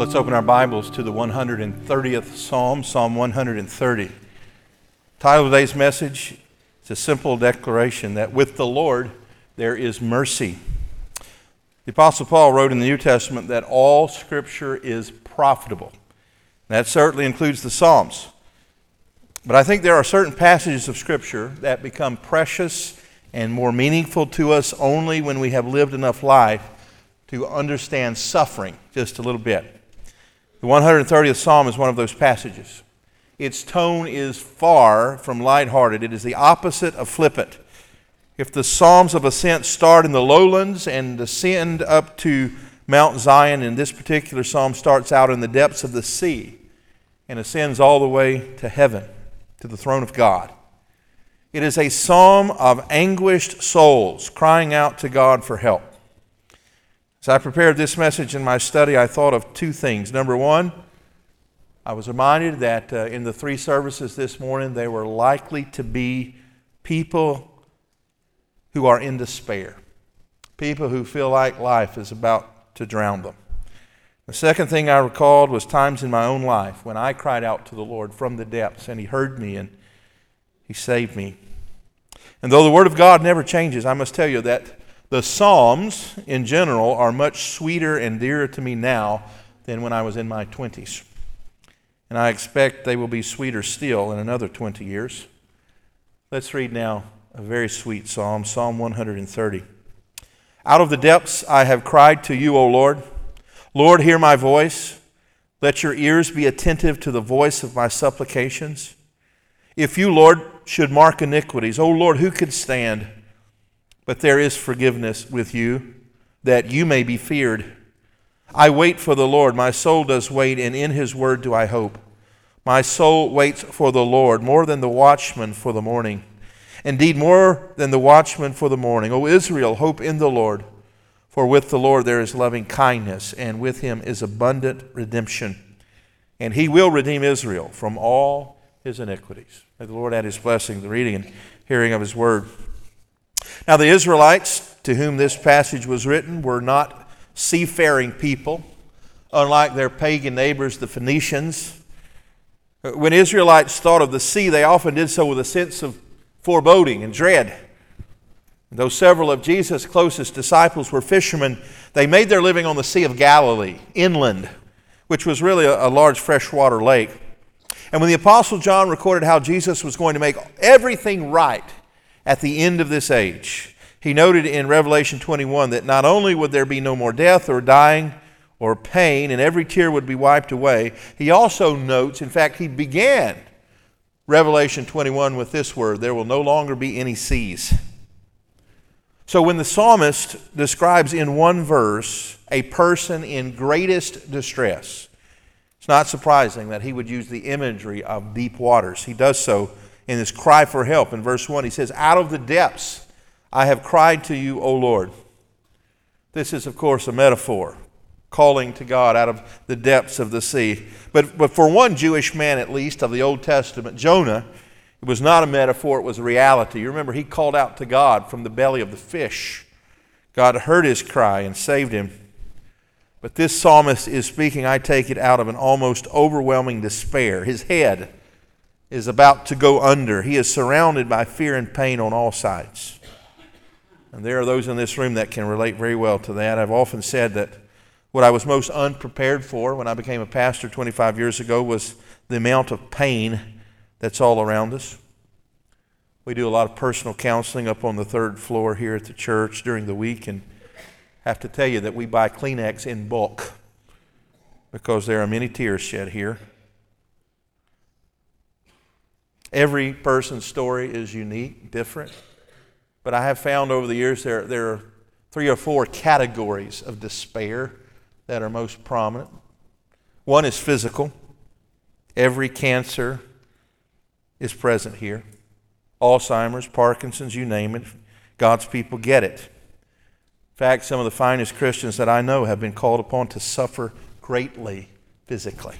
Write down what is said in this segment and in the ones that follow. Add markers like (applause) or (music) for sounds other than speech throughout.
Let's open our Bibles to the 130th Psalm, Psalm 130. Title of today's message is a simple declaration that with the Lord there is mercy. The Apostle Paul wrote in the New Testament that all Scripture is profitable. That certainly includes the Psalms. But I think there are certain passages of Scripture that become precious and more meaningful to us only when we have lived enough life to understand suffering just a little bit. The 130th Psalm is one of those passages. Its tone is far from lighthearted, it is the opposite of flippant. If the Psalms of Ascent start in the lowlands and descend up to Mount Zion, and this particular psalm starts out in the depths of the sea and ascends all the way to heaven, to the throne of God. It is a psalm of anguished souls crying out to God for help. As I prepared this message in my study, I thought of two things. Number one, I was reminded that uh, in the three services this morning, they were likely to be people who are in despair, people who feel like life is about to drown them. The second thing I recalled was times in my own life when I cried out to the Lord from the depths, and He heard me and He saved me. And though the Word of God never changes, I must tell you that the Psalms, in general, are much sweeter and dearer to me now than when I was in my 20s. And I expect they will be sweeter still in another 20 years. Let's read now a very sweet psalm, Psalm 130. Out of the depths I have cried to you, O Lord. Lord, hear my voice. Let your ears be attentive to the voice of my supplications. If you, Lord, should mark iniquities, O Lord, who could stand? But there is forgiveness with you, that you may be feared. I wait for the Lord. My soul does wait, and in his word do I hope. My soul waits for the Lord more than the watchman for the morning. Indeed, more than the watchman for the morning. O Israel, hope in the Lord. For with the Lord there is loving kindness, and with him is abundant redemption. And he will redeem Israel from all his iniquities. May the Lord add his blessing, the reading and hearing of his word. Now, the Israelites to whom this passage was written were not seafaring people, unlike their pagan neighbors, the Phoenicians. When Israelites thought of the sea, they often did so with a sense of foreboding and dread. Though several of Jesus' closest disciples were fishermen, they made their living on the Sea of Galilee, inland, which was really a, large freshwater lake. And when the Apostle John recorded how Jesus was going to make everything right at the end of this age. He noted in Revelation 21 that not only would there be no more death or dying or pain, and every tear would be wiped away, he also notes, in fact, he began Revelation 21 with this word there will no longer be any seas. So when the psalmist describes in one verse a person in greatest distress, it's not surprising that he would use the imagery of deep waters. He does so in his cry for help. In verse 1, he says, Out of the depths I have cried to you, O Lord. This is, of course, a metaphor, calling to God out of the depths of the sea. But, but for one Jewish man, at least, of the Old Testament, Jonah, it was not a metaphor, it was a reality. You remember, he called out to God from the belly of the fish. God heard his cry and saved him. But this psalmist is speaking, I take it, out of an almost overwhelming despair. His head is about to go under. He is surrounded by fear and pain on all sides. And there are those in this room that can relate very well to that. I've often said that what I was most unprepared for when I became a pastor 25 years ago was the amount of pain that's all around us. We do a lot of personal counseling up on the third floor here at the church during the week, and have to tell you that we buy Kleenex in bulk because there are many tears shed here. Every person's story is unique, different. But I have found over the years there, there are three or four categories of despair that are most prominent. One is physical. Every cancer is present here. Alzheimer's, Parkinson's, you name it. God's people get it. In fact, some of the finest Christians that I know have been called upon to suffer greatly physically.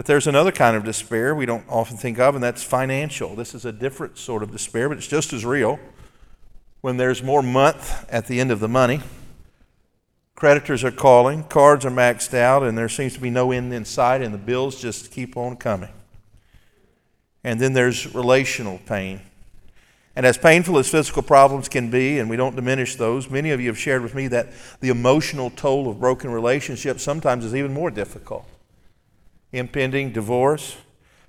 But there's another kind of despair we don't often think of, and that's financial. This is a different sort of despair, but it's just as real. When there's more month at the end of the money, creditors are calling, cards are maxed out, and there seems to be no end in sight, and the bills just keep on coming. And then there's relational pain. And as painful as physical problems can be, and we don't diminish those, many of you have shared with me that the emotional toll of broken relationships sometimes is even more difficult impending divorce,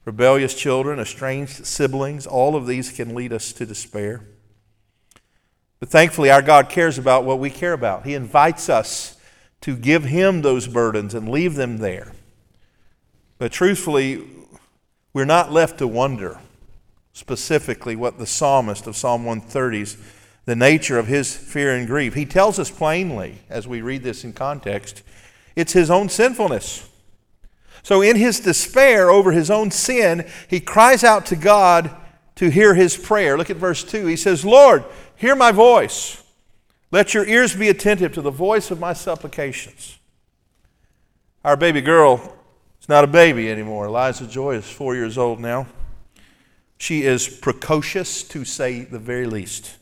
rebellious children, estranged siblings, all of these can lead us to despair. But thankfully, our God cares about what we care about. He invites us to give Him those burdens and leave them there. But truthfully, we're not left to wonder specifically what the psalmist of Psalm 130's the nature of his fear and grief. He tells us plainly, as we read this in context, it's his own sinfulness. So, in his despair over his own sin, he cries out to God to hear his prayer. Look at verse 2. He says, Lord, hear my voice. Let your ears be attentive to the voice of my supplications. Our baby girl is not a baby anymore. Eliza Joy is four years old now. She is precocious, to say the very least.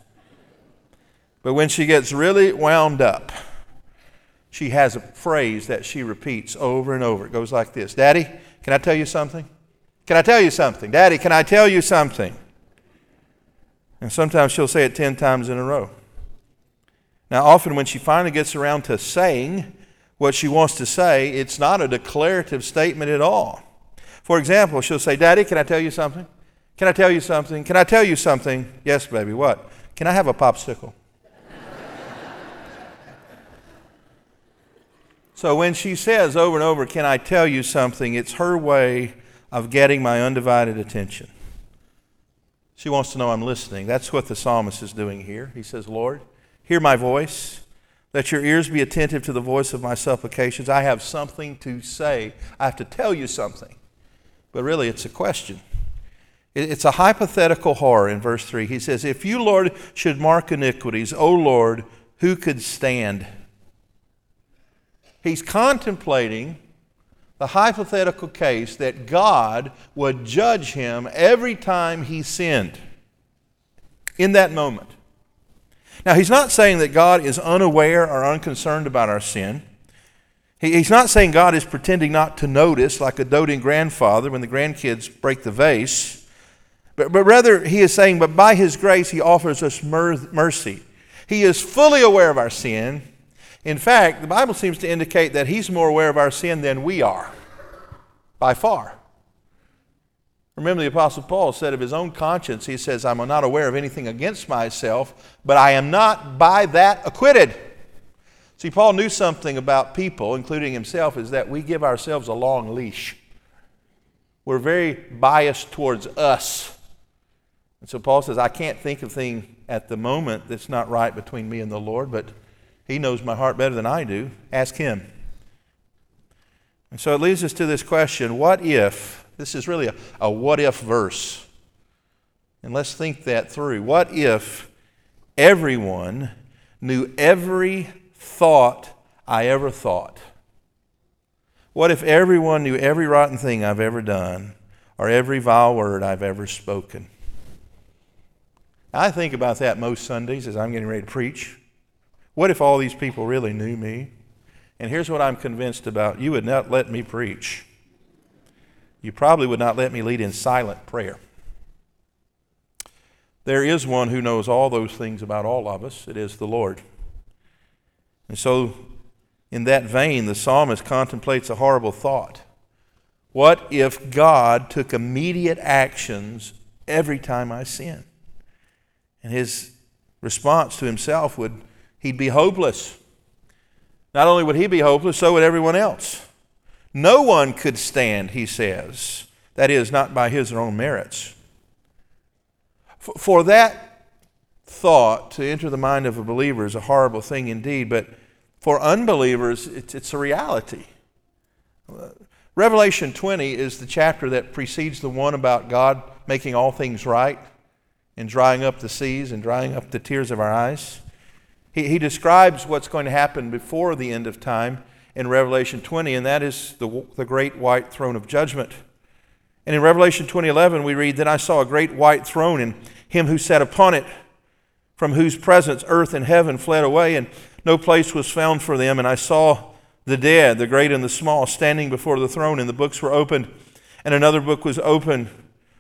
But when she gets really wound up, she has a phrase that she repeats over and over. It goes like this Daddy, can I tell you something? Can I tell you something? Daddy, can I tell you something? And sometimes she'll say it 10 times in a row. Now, often when she finally gets around to saying what she wants to say, it's not a declarative statement at all. For example, she'll say, Daddy, can I tell you something? Can I tell you something? Can I tell you something? Yes, baby, what? Can I have a popsicle? So when she says over and over, Can I tell you something? it's her way of getting my undivided attention. She wants to know I'm listening. That's what the psalmist is doing here. He says, Lord, hear my voice. Let your ears be attentive to the voice of my supplications. I have something to say. I have to tell you something. But really, it's a question. It's a hypothetical horror in verse 3. He says, If you, Lord, should mark iniquities, O Lord, who could stand? He's contemplating the hypothetical case that God would judge him every time he sinned in that moment. Now, he's not saying that God is unaware or unconcerned about our sin. he's not saying God is pretending not to notice, like a doting grandfather when the grandkids break the vase. But, but rather, he is saying, but by his grace, he offers us mercy. He is fully aware of our sin, in fact, the Bible seems to indicate that he's more aware of our sin than we are, by far. Remember, the Apostle Paul said of his own conscience, he says, I'm not aware of anything against myself, but I am not by that acquitted. See, Paul knew something about people, including himself, is that we give ourselves a long leash. We're very biased towards us. And so Paul says, I can't think of thing at the moment that's not right between me and the Lord, but he knows my heart better than I do. Ask him. And so it leads us to this question what if, this is really a, a what if verse. And let's think that through. What if everyone knew every thought I ever thought? What if everyone knew every rotten thing I've ever done or every vile word I've ever spoken? I think about that most Sundays as I'm getting ready to preach. What if all these people really knew me? And here's what I'm convinced about you would not let me preach. You probably would not let me lead in silent prayer. There is one who knows all those things about all of us. It is the Lord. And so, in that vein, the psalmist contemplates a horrible thought. What if God took immediate actions every time I sin? And his response to himself would he'd be hopeless. Not only would he be hopeless, so would everyone else. No one could stand, he says. That is, not by his own merits. For that thought to enter the mind of a believer is a horrible thing indeed, but for unbelievers, it's, a reality. Revelation 20 is the chapter that precedes the one about God making all things right and drying up the seas and drying up the tears of our eyes. He, he describes what's going to happen before the end of time in Revelation 20, and that is the, the great white throne of judgment. And in Revelation 20:11 we read, "Then I saw a great white throne and him who sat upon it, from whose presence earth and heaven fled away, and no place was found for them. And I saw the dead, the great and the small, standing before the throne, and the books were opened. And another book was opened,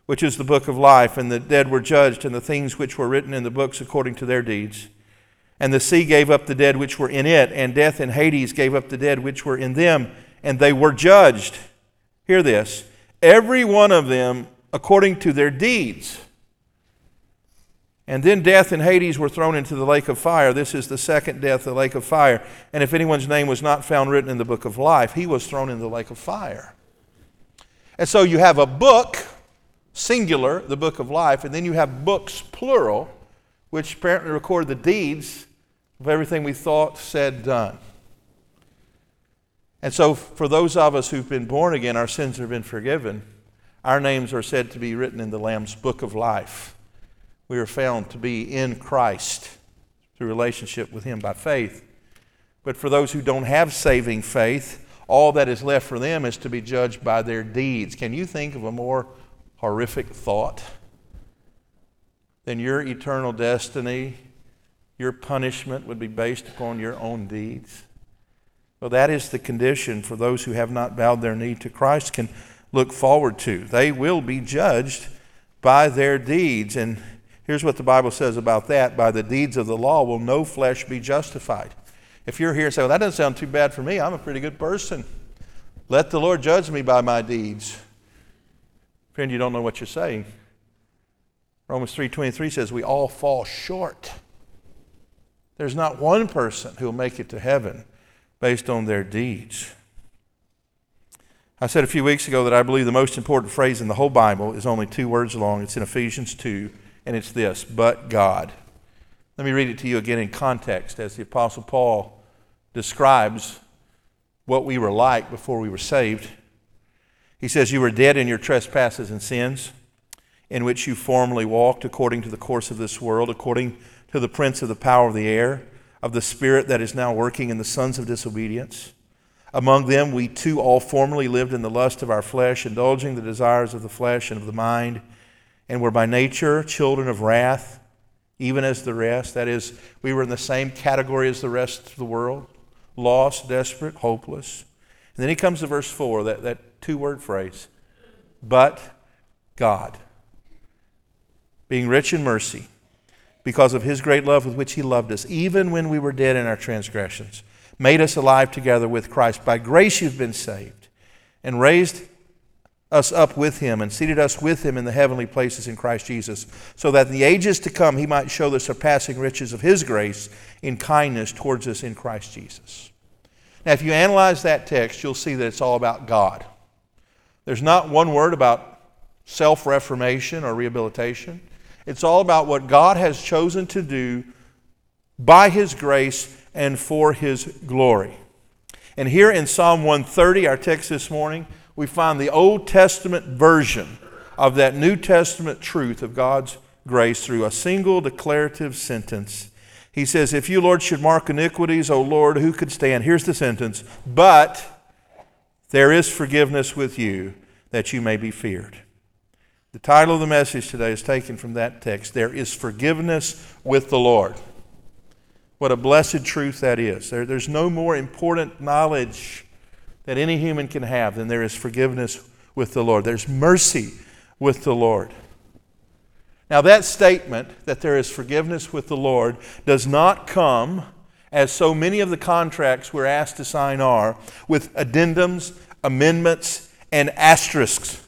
which is the book of life. And the dead were judged, and the things which were written in the books according to their deeds. And the sea gave up the dead which were in it, and death and Hades gave up the dead which were in them, and they were judged. Hear this every one of them according to their deeds. And then death and Hades were thrown into the lake of fire. This is the second death, the lake of fire. And if anyone's name was not found written in the book of life, he was thrown into the lake of fire. And so you have a book, singular, the book of life, and then you have books, plural, which apparently record the deeds of everything we thought, said, done. And so for those of us who've been born again, our sins have been forgiven. Our names are said to be written in the Lamb's book of life we are found to be in Christ through relationship with Him by faith. But for those who don't have saving faith, all that is left for them is to be judged by their deeds. Can you think of a more horrific thought than your eternal destiny, your punishment would be based upon your own deeds? Well, that is the condition for those who have not bowed their knee to Christ can look forward to. They will be judged by their deeds. And Here's what the Bible says about that by the deeds of the law will no flesh be justified. If you're here and say, well, that doesn't sound too bad for me, I'm a pretty good person. Let the Lord judge me by my deeds. Friend, you don't know what you're saying. Romans 3:23 says we all fall short. There's not one person who will make it to heaven based on their deeds. I said a few weeks ago that I believe the most important phrase in the whole Bible is only two words long. It's in Ephesians 2 and it's this but God. Let me read it to you again in context as the Apostle Paul describes what we were like before we were saved. He says, You were dead in your trespasses and sins, in which you formerly walked according to the course of this world, according to the prince of the power of the air, of the spirit that is now working in the sons of disobedience. Among them, we too all formerly lived in the lust of our flesh, indulging the desires of the flesh and of the mind and were by nature children of wrath, even as the rest. That is, we were in the same category as the rest of the world lost, desperate, hopeless. And then he comes to verse 4, that, that two word phrase, but God, being rich in mercy, because of his great love with which he loved us, even when we were dead in our transgressions, made us alive together with Christ. By grace you've been saved, and raised us up with him and seated us with him in the heavenly places in Christ Jesus, so that in the ages to come he might show the surpassing riches of his grace in kindness towards us in Christ Jesus. Now, if you analyze that text, you'll see that it's all about God. There's not one word about self reformation or rehabilitation. It's all about what God has chosen to do by his grace and for his glory. And here in Psalm 130, our text this morning, we find the Old Testament version of that New Testament truth of God's grace through a single declarative sentence. He says, If you, Lord, should mark iniquities, O Lord, who could stand? Here's the sentence But there is forgiveness with you that you may be feared. The title of the message today is taken from that text. There is forgiveness with the Lord. What a blessed truth that is. There, there's no more important knowledge that any human can have, than there is forgiveness with the Lord. There's mercy with the Lord. Now, that statement that there is forgiveness with the Lord does not come, as so many of the contracts we're asked to sign are, with addendums, amendments, and asterisks.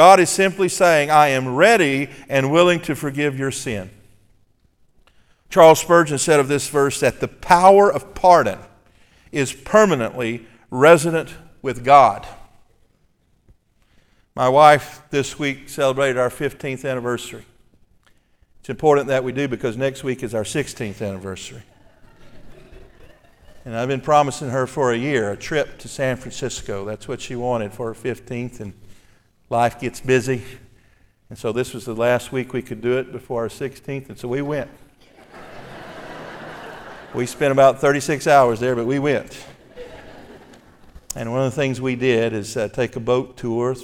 God is simply saying, I am ready and willing to forgive your sin. Charles Spurgeon said of this verse that the power of pardon is permanently resident with God. My wife this week celebrated our 15th anniversary. It's important that we do because next week is our 16th anniversary. And I've been promising her for a year a trip to San Francisco. That's what she wanted for her 15th, and life gets busy. And so this was the last week we could do it before our 16th, and so we went. we spent about 36 hours there, but we went. And one of the things we did is uh, take a boat tour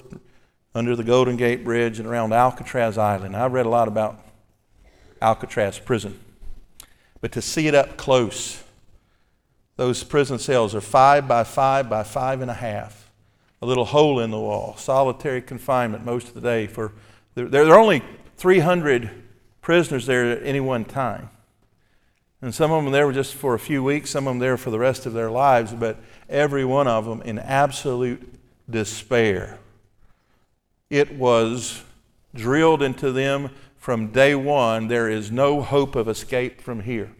under the Golden Gate Bridge and around Alcatraz Island. I've read a lot about Alcatraz prison, but to see it up close, those prison cells are five by five by five and a half. A little hole in the wall, solitary confinement most of the day. For there, there are only 300 prisoners there at any one time. And some of them there were just for a few weeks, some of them there for the rest of their lives, but every one of them in absolute despair. It was drilled into them from day one there is no hope of escape from here.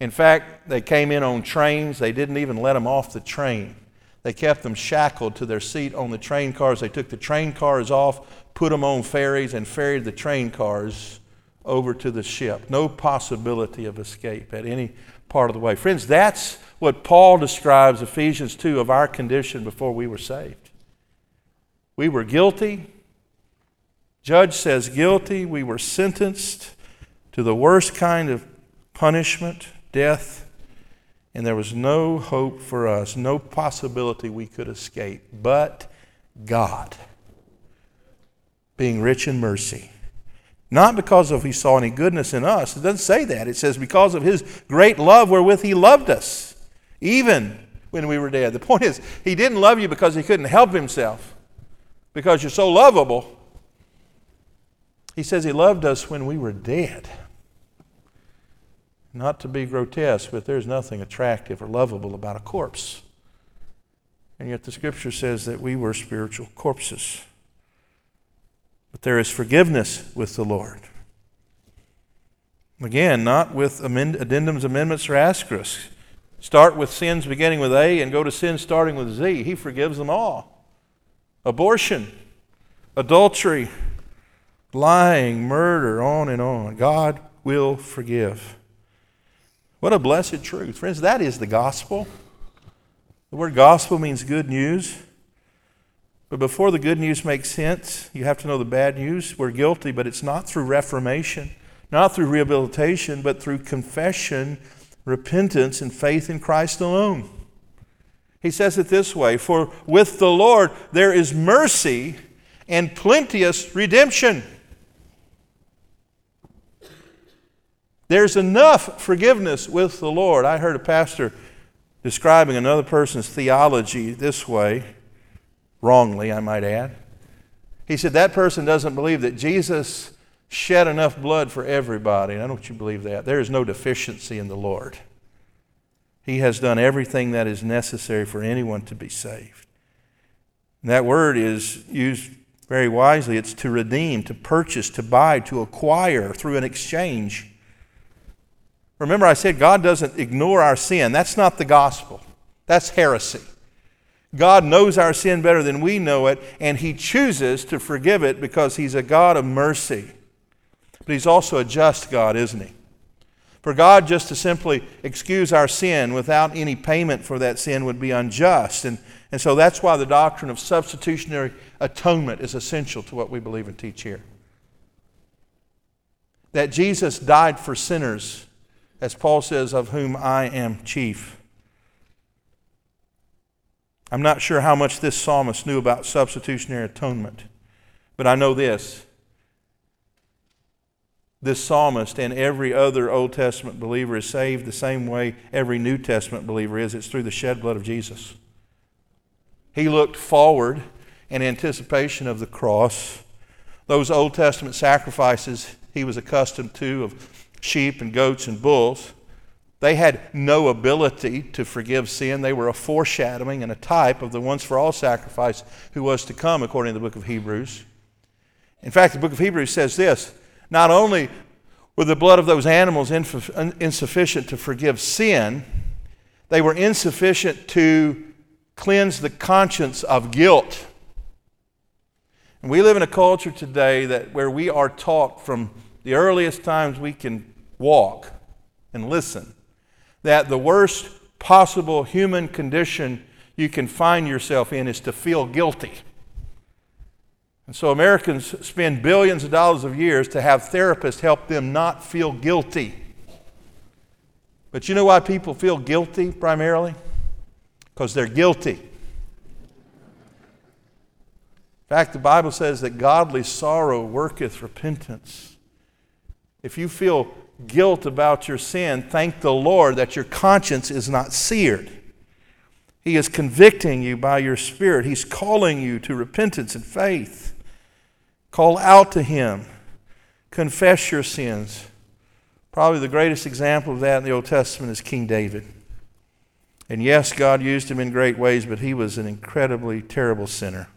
In fact, they came in on trains. They didn't even let them off the train. They kept them shackled to their seat on the train cars. They took the train cars off, put them on ferries, and ferried the train cars over to the ship. No possibility of escape at any part of the way. Friends, that's what Paul describes, Ephesians 2, of our condition before we were saved. We were guilty. Judge says guilty. We were sentenced to the worst kind of punishment death, and there was no hope for us, no possibility we could escape. But God, being rich in mercy, not because of he saw any goodness in us. It doesn't say that. It says because of his great love wherewith he loved us, even when we were dead. The point is, he didn't love you because he couldn't help himself, because you're so lovable. He says he loved us when we were dead. Not to be grotesque, but there's nothing attractive or lovable about a corpse. And yet the scripture says that we were spiritual corpses. But there is forgiveness with the Lord. Again, not with addendums, amendments, or asterisks. Start with sins beginning with A and go to sins starting with Z. He forgives them all. Abortion, adultery, lying, murder, on and on. God will forgive. What a blessed truth. Friends, that is the gospel. The word gospel means good news. But before the good news makes sense, you have to know the bad news. We're guilty, but it's not through reformation, not through rehabilitation, but through confession, repentance, and faith in Christ alone. He says it this way For with the Lord there is mercy and plenteous redemption. There's enough forgiveness with the Lord. I heard a pastor describing another person's theology this way, wrongly, I might add. He said that person doesn't believe that Jesus shed enough blood for everybody. And I don't you believe that. There is no deficiency in the Lord. He has done everything that is necessary for anyone to be saved. And that word is used very wisely. It's to redeem, to purchase, to buy, to acquire through an exchange. Remember, I said God doesn't ignore our sin. That's not the gospel, that's heresy. God knows our sin better than we know it, and He chooses to forgive it because He's a God of mercy. But He's also a just God, isn't He? For God just to simply excuse our sin without any payment for that sin would be unjust. And, and so that's why the doctrine of substitutionary atonement is essential to what we believe and teach here. That Jesus died for sinners as Paul says, of whom I am chief. I'm not sure how much this psalmist knew about substitutionary atonement, but I know this. This psalmist and every other Old Testament believer is saved the same way every New Testament believer is. It's through the shed blood of Jesus. He looked forward in anticipation of the cross. Those Old Testament sacrifices he was accustomed to of sheep and goats and bulls. They had no ability to forgive sin. They were a foreshadowing and a type of the once for all sacrifice who was to come, according to the book of Hebrews. In fact, the book of Hebrews says this not only were the blood of those animals insufficient to forgive sin, they were insufficient to cleanse the conscience of guilt. And we live in a culture today that where we are taught from the earliest times we can walk and listen that the worst possible human condition you can find yourself in is to feel guilty. And so Americans spend billions of dollars of years to have therapists help them not feel guilty. But you know why people feel guilty primarily? Because they're guilty. In fact, the Bible says that godly sorrow worketh repentance. If you feel guilt about your sin, thank the Lord that your conscience is not seared. He is convicting you by your Spirit. He's calling you to repentance and faith. Call out to Him. Confess your sins. Probably the greatest example of that in the Old Testament is King David. And yes, God used him in great ways, but he was an incredibly terrible sinner.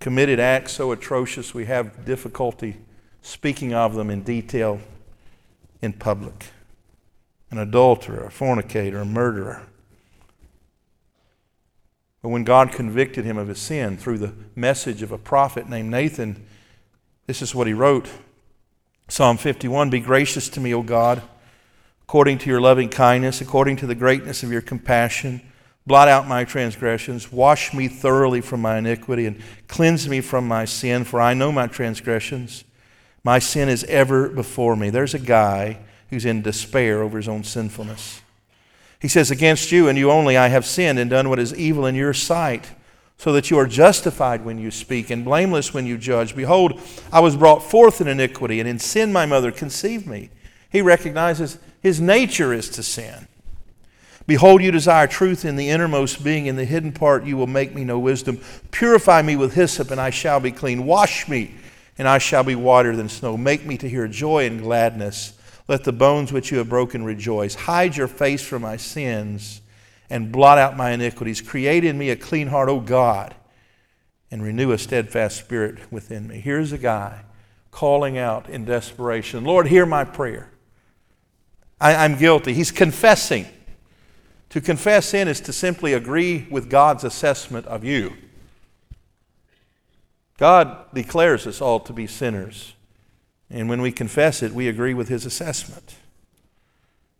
Committed acts so atrocious we have difficulty speaking of them in detail in public. An adulterer, a fornicator, a murderer. But when God convicted him of his sin through the message of a prophet named Nathan, this is what he wrote Psalm 51 Be gracious to me, O God, according to your loving kindness, according to the greatness of your compassion. Blot out my transgressions, wash me thoroughly from my iniquity, and cleanse me from my sin, for I know my transgressions. My sin is ever before me. There's a guy who's in despair over his own sinfulness. He says, Against you and you only I have sinned and done what is evil in your sight so that you are justified when you speak and blameless when you judge. Behold, I was brought forth in iniquity, and in sin my mother conceived me. He recognizes his nature is to sin. Behold, you desire truth in the innermost being, in the hidden part you will make me know wisdom. Purify me with hyssop, and I shall be clean. Wash me, and I shall be whiter than snow. Make me to hear joy and gladness. Let the bones which you have broken rejoice. Hide your face from my sins and blot out my iniquities. Create in me a clean heart, O God, and renew a steadfast spirit within me. Here's a guy calling out in desperation Lord, hear my prayer. I, am guilty. He's confessing. To confess sin is to simply agree with God's assessment of you. God declares us all to be sinners. And when we confess it, we agree with his assessment.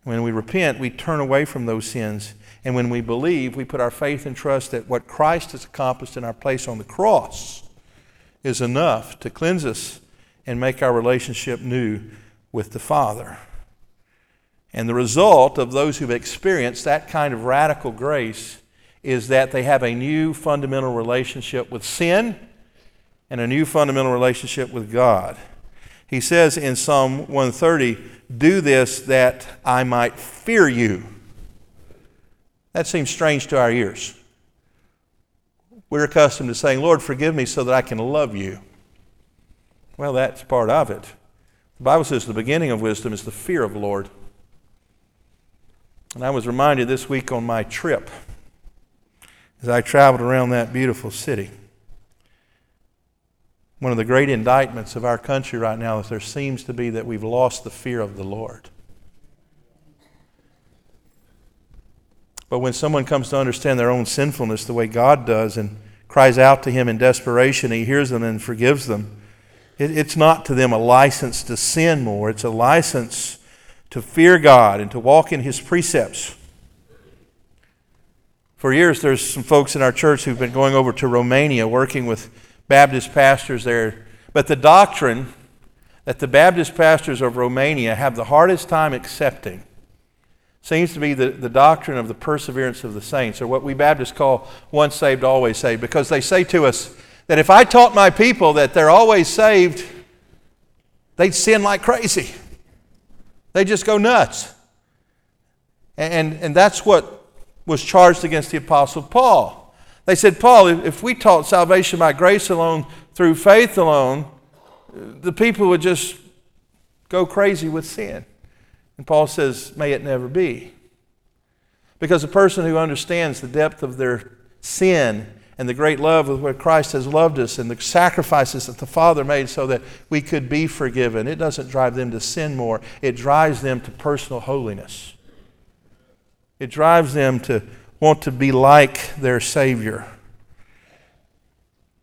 When we repent, we turn away from those sins and when we believe, we put our faith and trust that what Christ has accomplished in our place on the cross is enough to cleanse us and make our relationship new with the Father. And the result of those who've experienced that kind of radical grace is that they have a new fundamental relationship with sin and a new fundamental relationship with God. He says in Psalm 130, Do this that I might fear you. That seems strange to our ears. We're accustomed to saying, Lord, forgive me so that I can love you. Well, that's part of it. The Bible says the beginning of wisdom is the fear of the Lord. And I was reminded this week on my trip as I traveled around that beautiful city. One of the great indictments of our country right now is there seems to be that we've lost the fear of the Lord. But when someone comes to understand their own sinfulness the way God does and cries out to Him in desperation, He hears them and forgives them. It, it's not to them a license to sin more, it's a license to fear God and to walk in His precepts. For years, there's some folks in our church who've been going over to Romania working with Baptist pastors there. But the doctrine that the Baptist pastors of Romania have the hardest time accepting seems to be the, the doctrine of the perseverance of the saints, or what we Baptists call once saved, always saved, because they say to us that if I taught my people that they're always saved, they'd sin like crazy. They just go nuts. And, and that's what was charged against the Apostle Paul. They said, Paul, if we taught salvation by grace alone, through faith alone, the people would just go crazy with sin. And Paul says, May it never be. Because a person who understands the depth of their sin and the great love with which Christ has loved us and the sacrifices that the Father made so that we could be forgiven, it doesn't drive them to sin more. It drives them to personal holiness. It drives them to want to be like their Savior.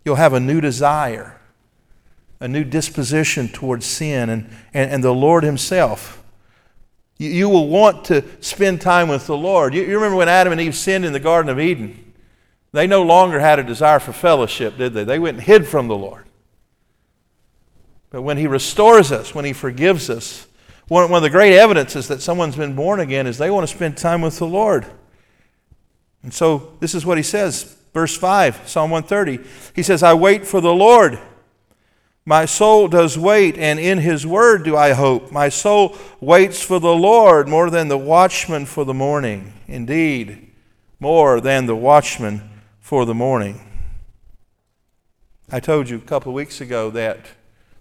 You'll have a new desire, a new disposition towards sin, and, and, and the Lord Himself You, you will want to spend time with the Lord. You, you remember when Adam and Eve sinned in the Garden of Eden? They no longer had a desire for fellowship, did they? They went and hid from the Lord. But when He restores us, when He forgives us, one, one of the great evidences that someone's been born again is they want to spend time with the Lord. And so this is what He says, verse 5, Psalm 130. He says, I wait for the Lord. My soul does wait, and in his word do I hope. My soul waits for the Lord more than the watchman for the morning. Indeed, more than the watchman for the morning. I told you a couple of weeks ago that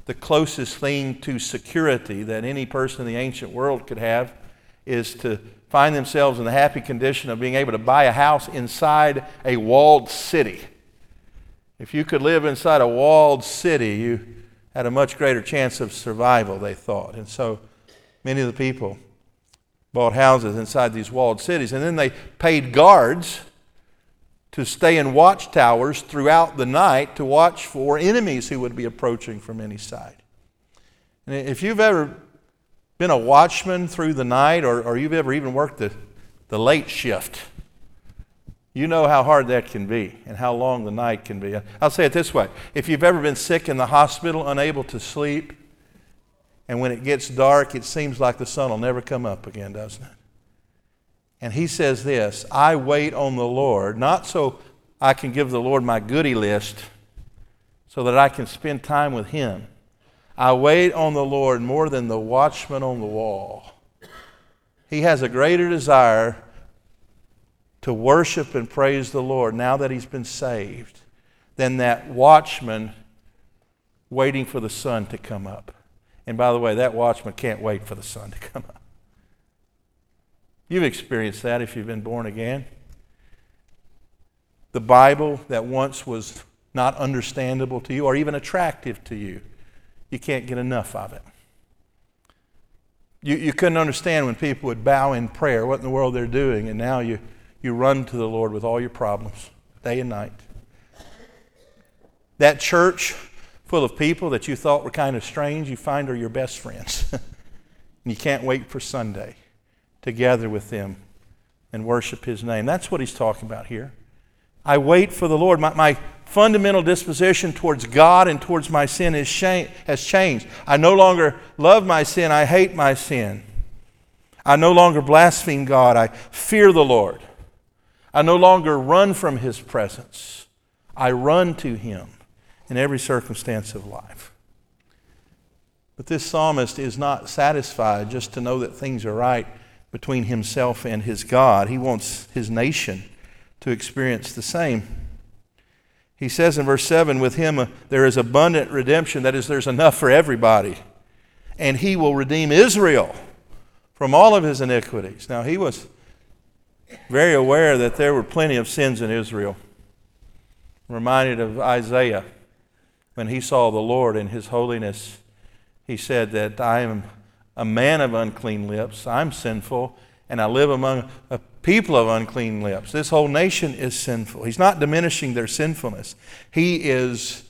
the closest thing to security that any person in the ancient world could have is to find themselves in the happy condition of being able to buy a house inside a walled city. If you could live inside a walled city, you had a much greater chance of survival, they thought. And so many of the people bought houses inside these walled cities. And then they paid guards to stay in watchtowers throughout the night to watch for enemies who would be approaching from any side. And if you've ever been a watchman through the night or, or you've ever even worked the, the late shift, you know how hard that can be and how long the night can be. I'll say it this way if you've ever been sick in the hospital, unable to sleep, and when it gets dark, it seems like the sun will never come up again, doesn't it? And he says this I wait on the Lord, not so I can give the Lord my goody list so that I can spend time with him. I wait on the Lord more than the watchman on the wall. He has a greater desire to worship and praise the Lord now that he's been saved than that watchman waiting for the sun to come up. And by the way, that watchman can't wait for the sun to come up. You've experienced that if you've been born again. The Bible that once was not understandable to you or even attractive to you, you can't get enough of it. You, you couldn't understand when people would bow in prayer, what in the world they're doing, and now you you run to the Lord with all your problems, day and night. That church full of people that you thought were kind of strange, you find are your best friends. (laughs) and you can't wait for Sunday to gather with them and worship His name. That's what He's talking about here. I wait for the Lord. My, my fundamental disposition towards God and towards my sin is has changed. I no longer love my sin, I hate my sin. I no longer blaspheme God, I fear the Lord. I no longer run from his presence. I run to him in every circumstance of life. But this psalmist is not satisfied just to know that things are right between himself and his God. He wants his nation to experience the same. He says in verse 7 with him uh, there is abundant redemption, that is, there's enough for everybody. And he will redeem Israel from all of his iniquities. Now, he was very aware that there were plenty of sins in Israel. reminded of Isaiah when he saw the Lord in his holiness. He said that I am a man of unclean lips, I'm sinful, and I live among a people of unclean lips. This whole nation is sinful. He's not diminishing their sinfulness, he is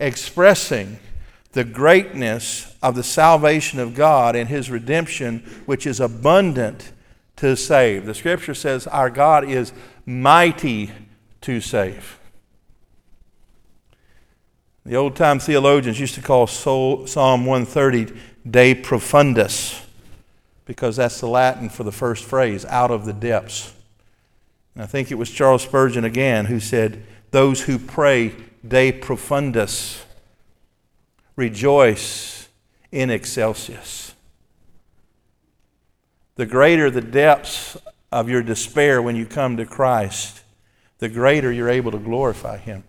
expressing the greatness of the salvation of God and his redemption, which is abundant to save. The scripture says our God is mighty to save. The old time theologians used to call Psalm 130 De Profundis because that's the Latin for the first phrase, out of the depths. And I think it was Charles Spurgeon again who said, Those who pray De Profundis rejoice in excelsis the greater the depths of your despair when you come to Christ, the greater you're able to glorify Him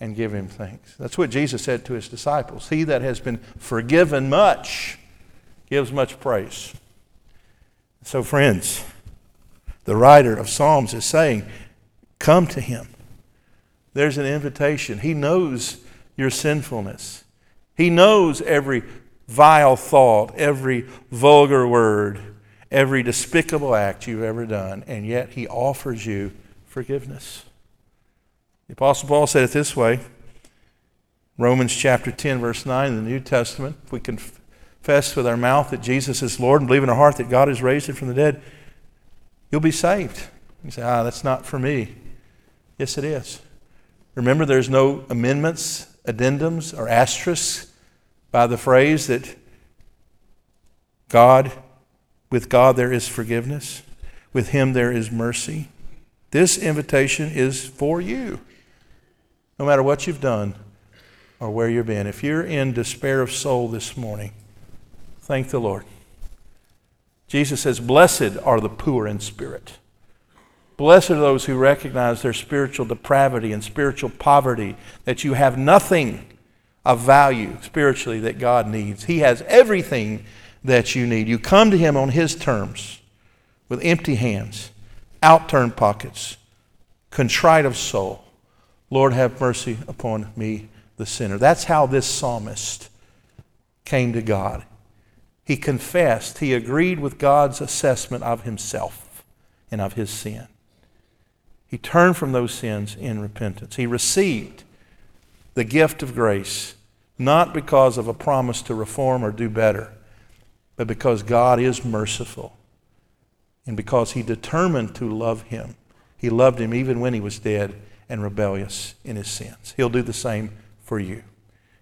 and give Him thanks. That's what Jesus said to His disciples. He that has been forgiven much gives much praise. So, friends, the writer of Psalms is saying, Come to Him. There's an invitation. He knows your sinfulness, He knows every vile thought, every vulgar word every despicable act you've ever done, and yet he offers you forgiveness. The Apostle Paul said it this way Romans chapter 10, verse 9 in the New Testament. If we can confess with our mouth that Jesus is Lord and believe in our heart that God has raised him from the dead, you'll be saved. You say, ah, that's not for me. Yes, it is. Remember, there's no amendments, addendums, or asterisks by the phrase that God, with God there is forgiveness, with Him there is mercy. This invitation is for you, no matter what you've done or where you've been. If you're in despair of soul this morning, thank the Lord. Jesus says, Blessed are the poor in spirit. Blessed are those who recognize their spiritual depravity and spiritual poverty, that you have nothing of value spiritually that God needs. He has everything that you need. You come to Him on His terms with empty hands, outturned pockets, contrite of soul. Lord, have mercy upon me, the sinner. That's how this psalmist came to God. He confessed, he agreed with God's assessment of himself and of his sin. He turned from those sins in repentance. He received the gift of grace, not because of a promise to reform or do better, but because God is merciful and because He determined to love him. He loved him even when he was dead and rebellious in his sins. He'll do the same for you.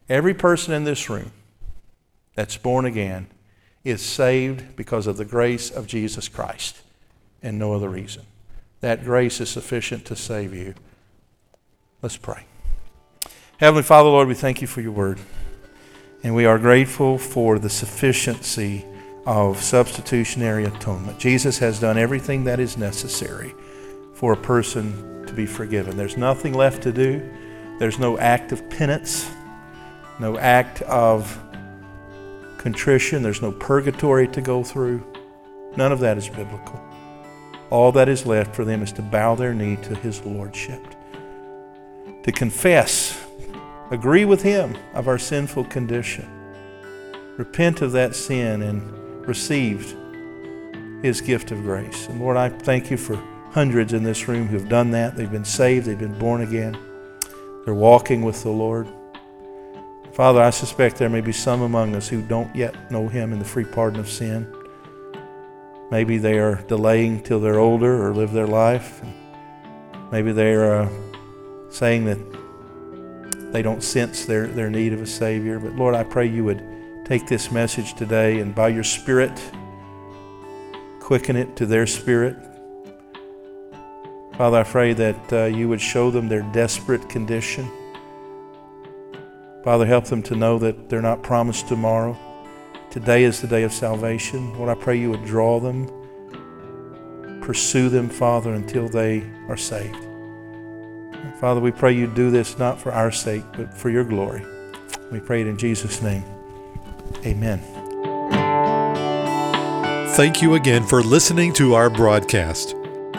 Every person in this room that's born again is saved because of the grace of Jesus Christ and no other reason. That grace is sufficient to save you. Let's pray. Heavenly Father, Lord, we thank you for your word. And we are grateful for the sufficiency of substitutionary atonement. Jesus has done everything that is necessary for a person to be forgiven. There's nothing left to do, there's no act of penance, no act of contrition, there's no purgatory to go through. None of that is biblical. All that is left for them is to bow their knee to his lordship, to confess agree with Him of our sinful condition, repent of that sin, and receive His gift of grace. And Lord, I thank you for hundreds in this room who have done that. They've been saved, they've been born again, they're walking with the Lord. Father, I suspect there may be some among us who don't yet know Him in the free pardon of sin. Maybe they are delaying till they're older or live their life. Maybe they are uh, saying that they don't sense their, their need of a Savior. But Lord, I pray you would take this message today and by your Spirit, quicken it to their spirit. Father, I pray that uh, you would show them their desperate condition. Father, help them to know that they're not promised tomorrow. Today is the day of salvation. Lord, I pray you would draw them, pursue them, Father, until they are saved. Father, we pray you do this not for our sake, but for your glory. We pray it in Jesus' name. Amen. Thank you again for listening to our broadcast.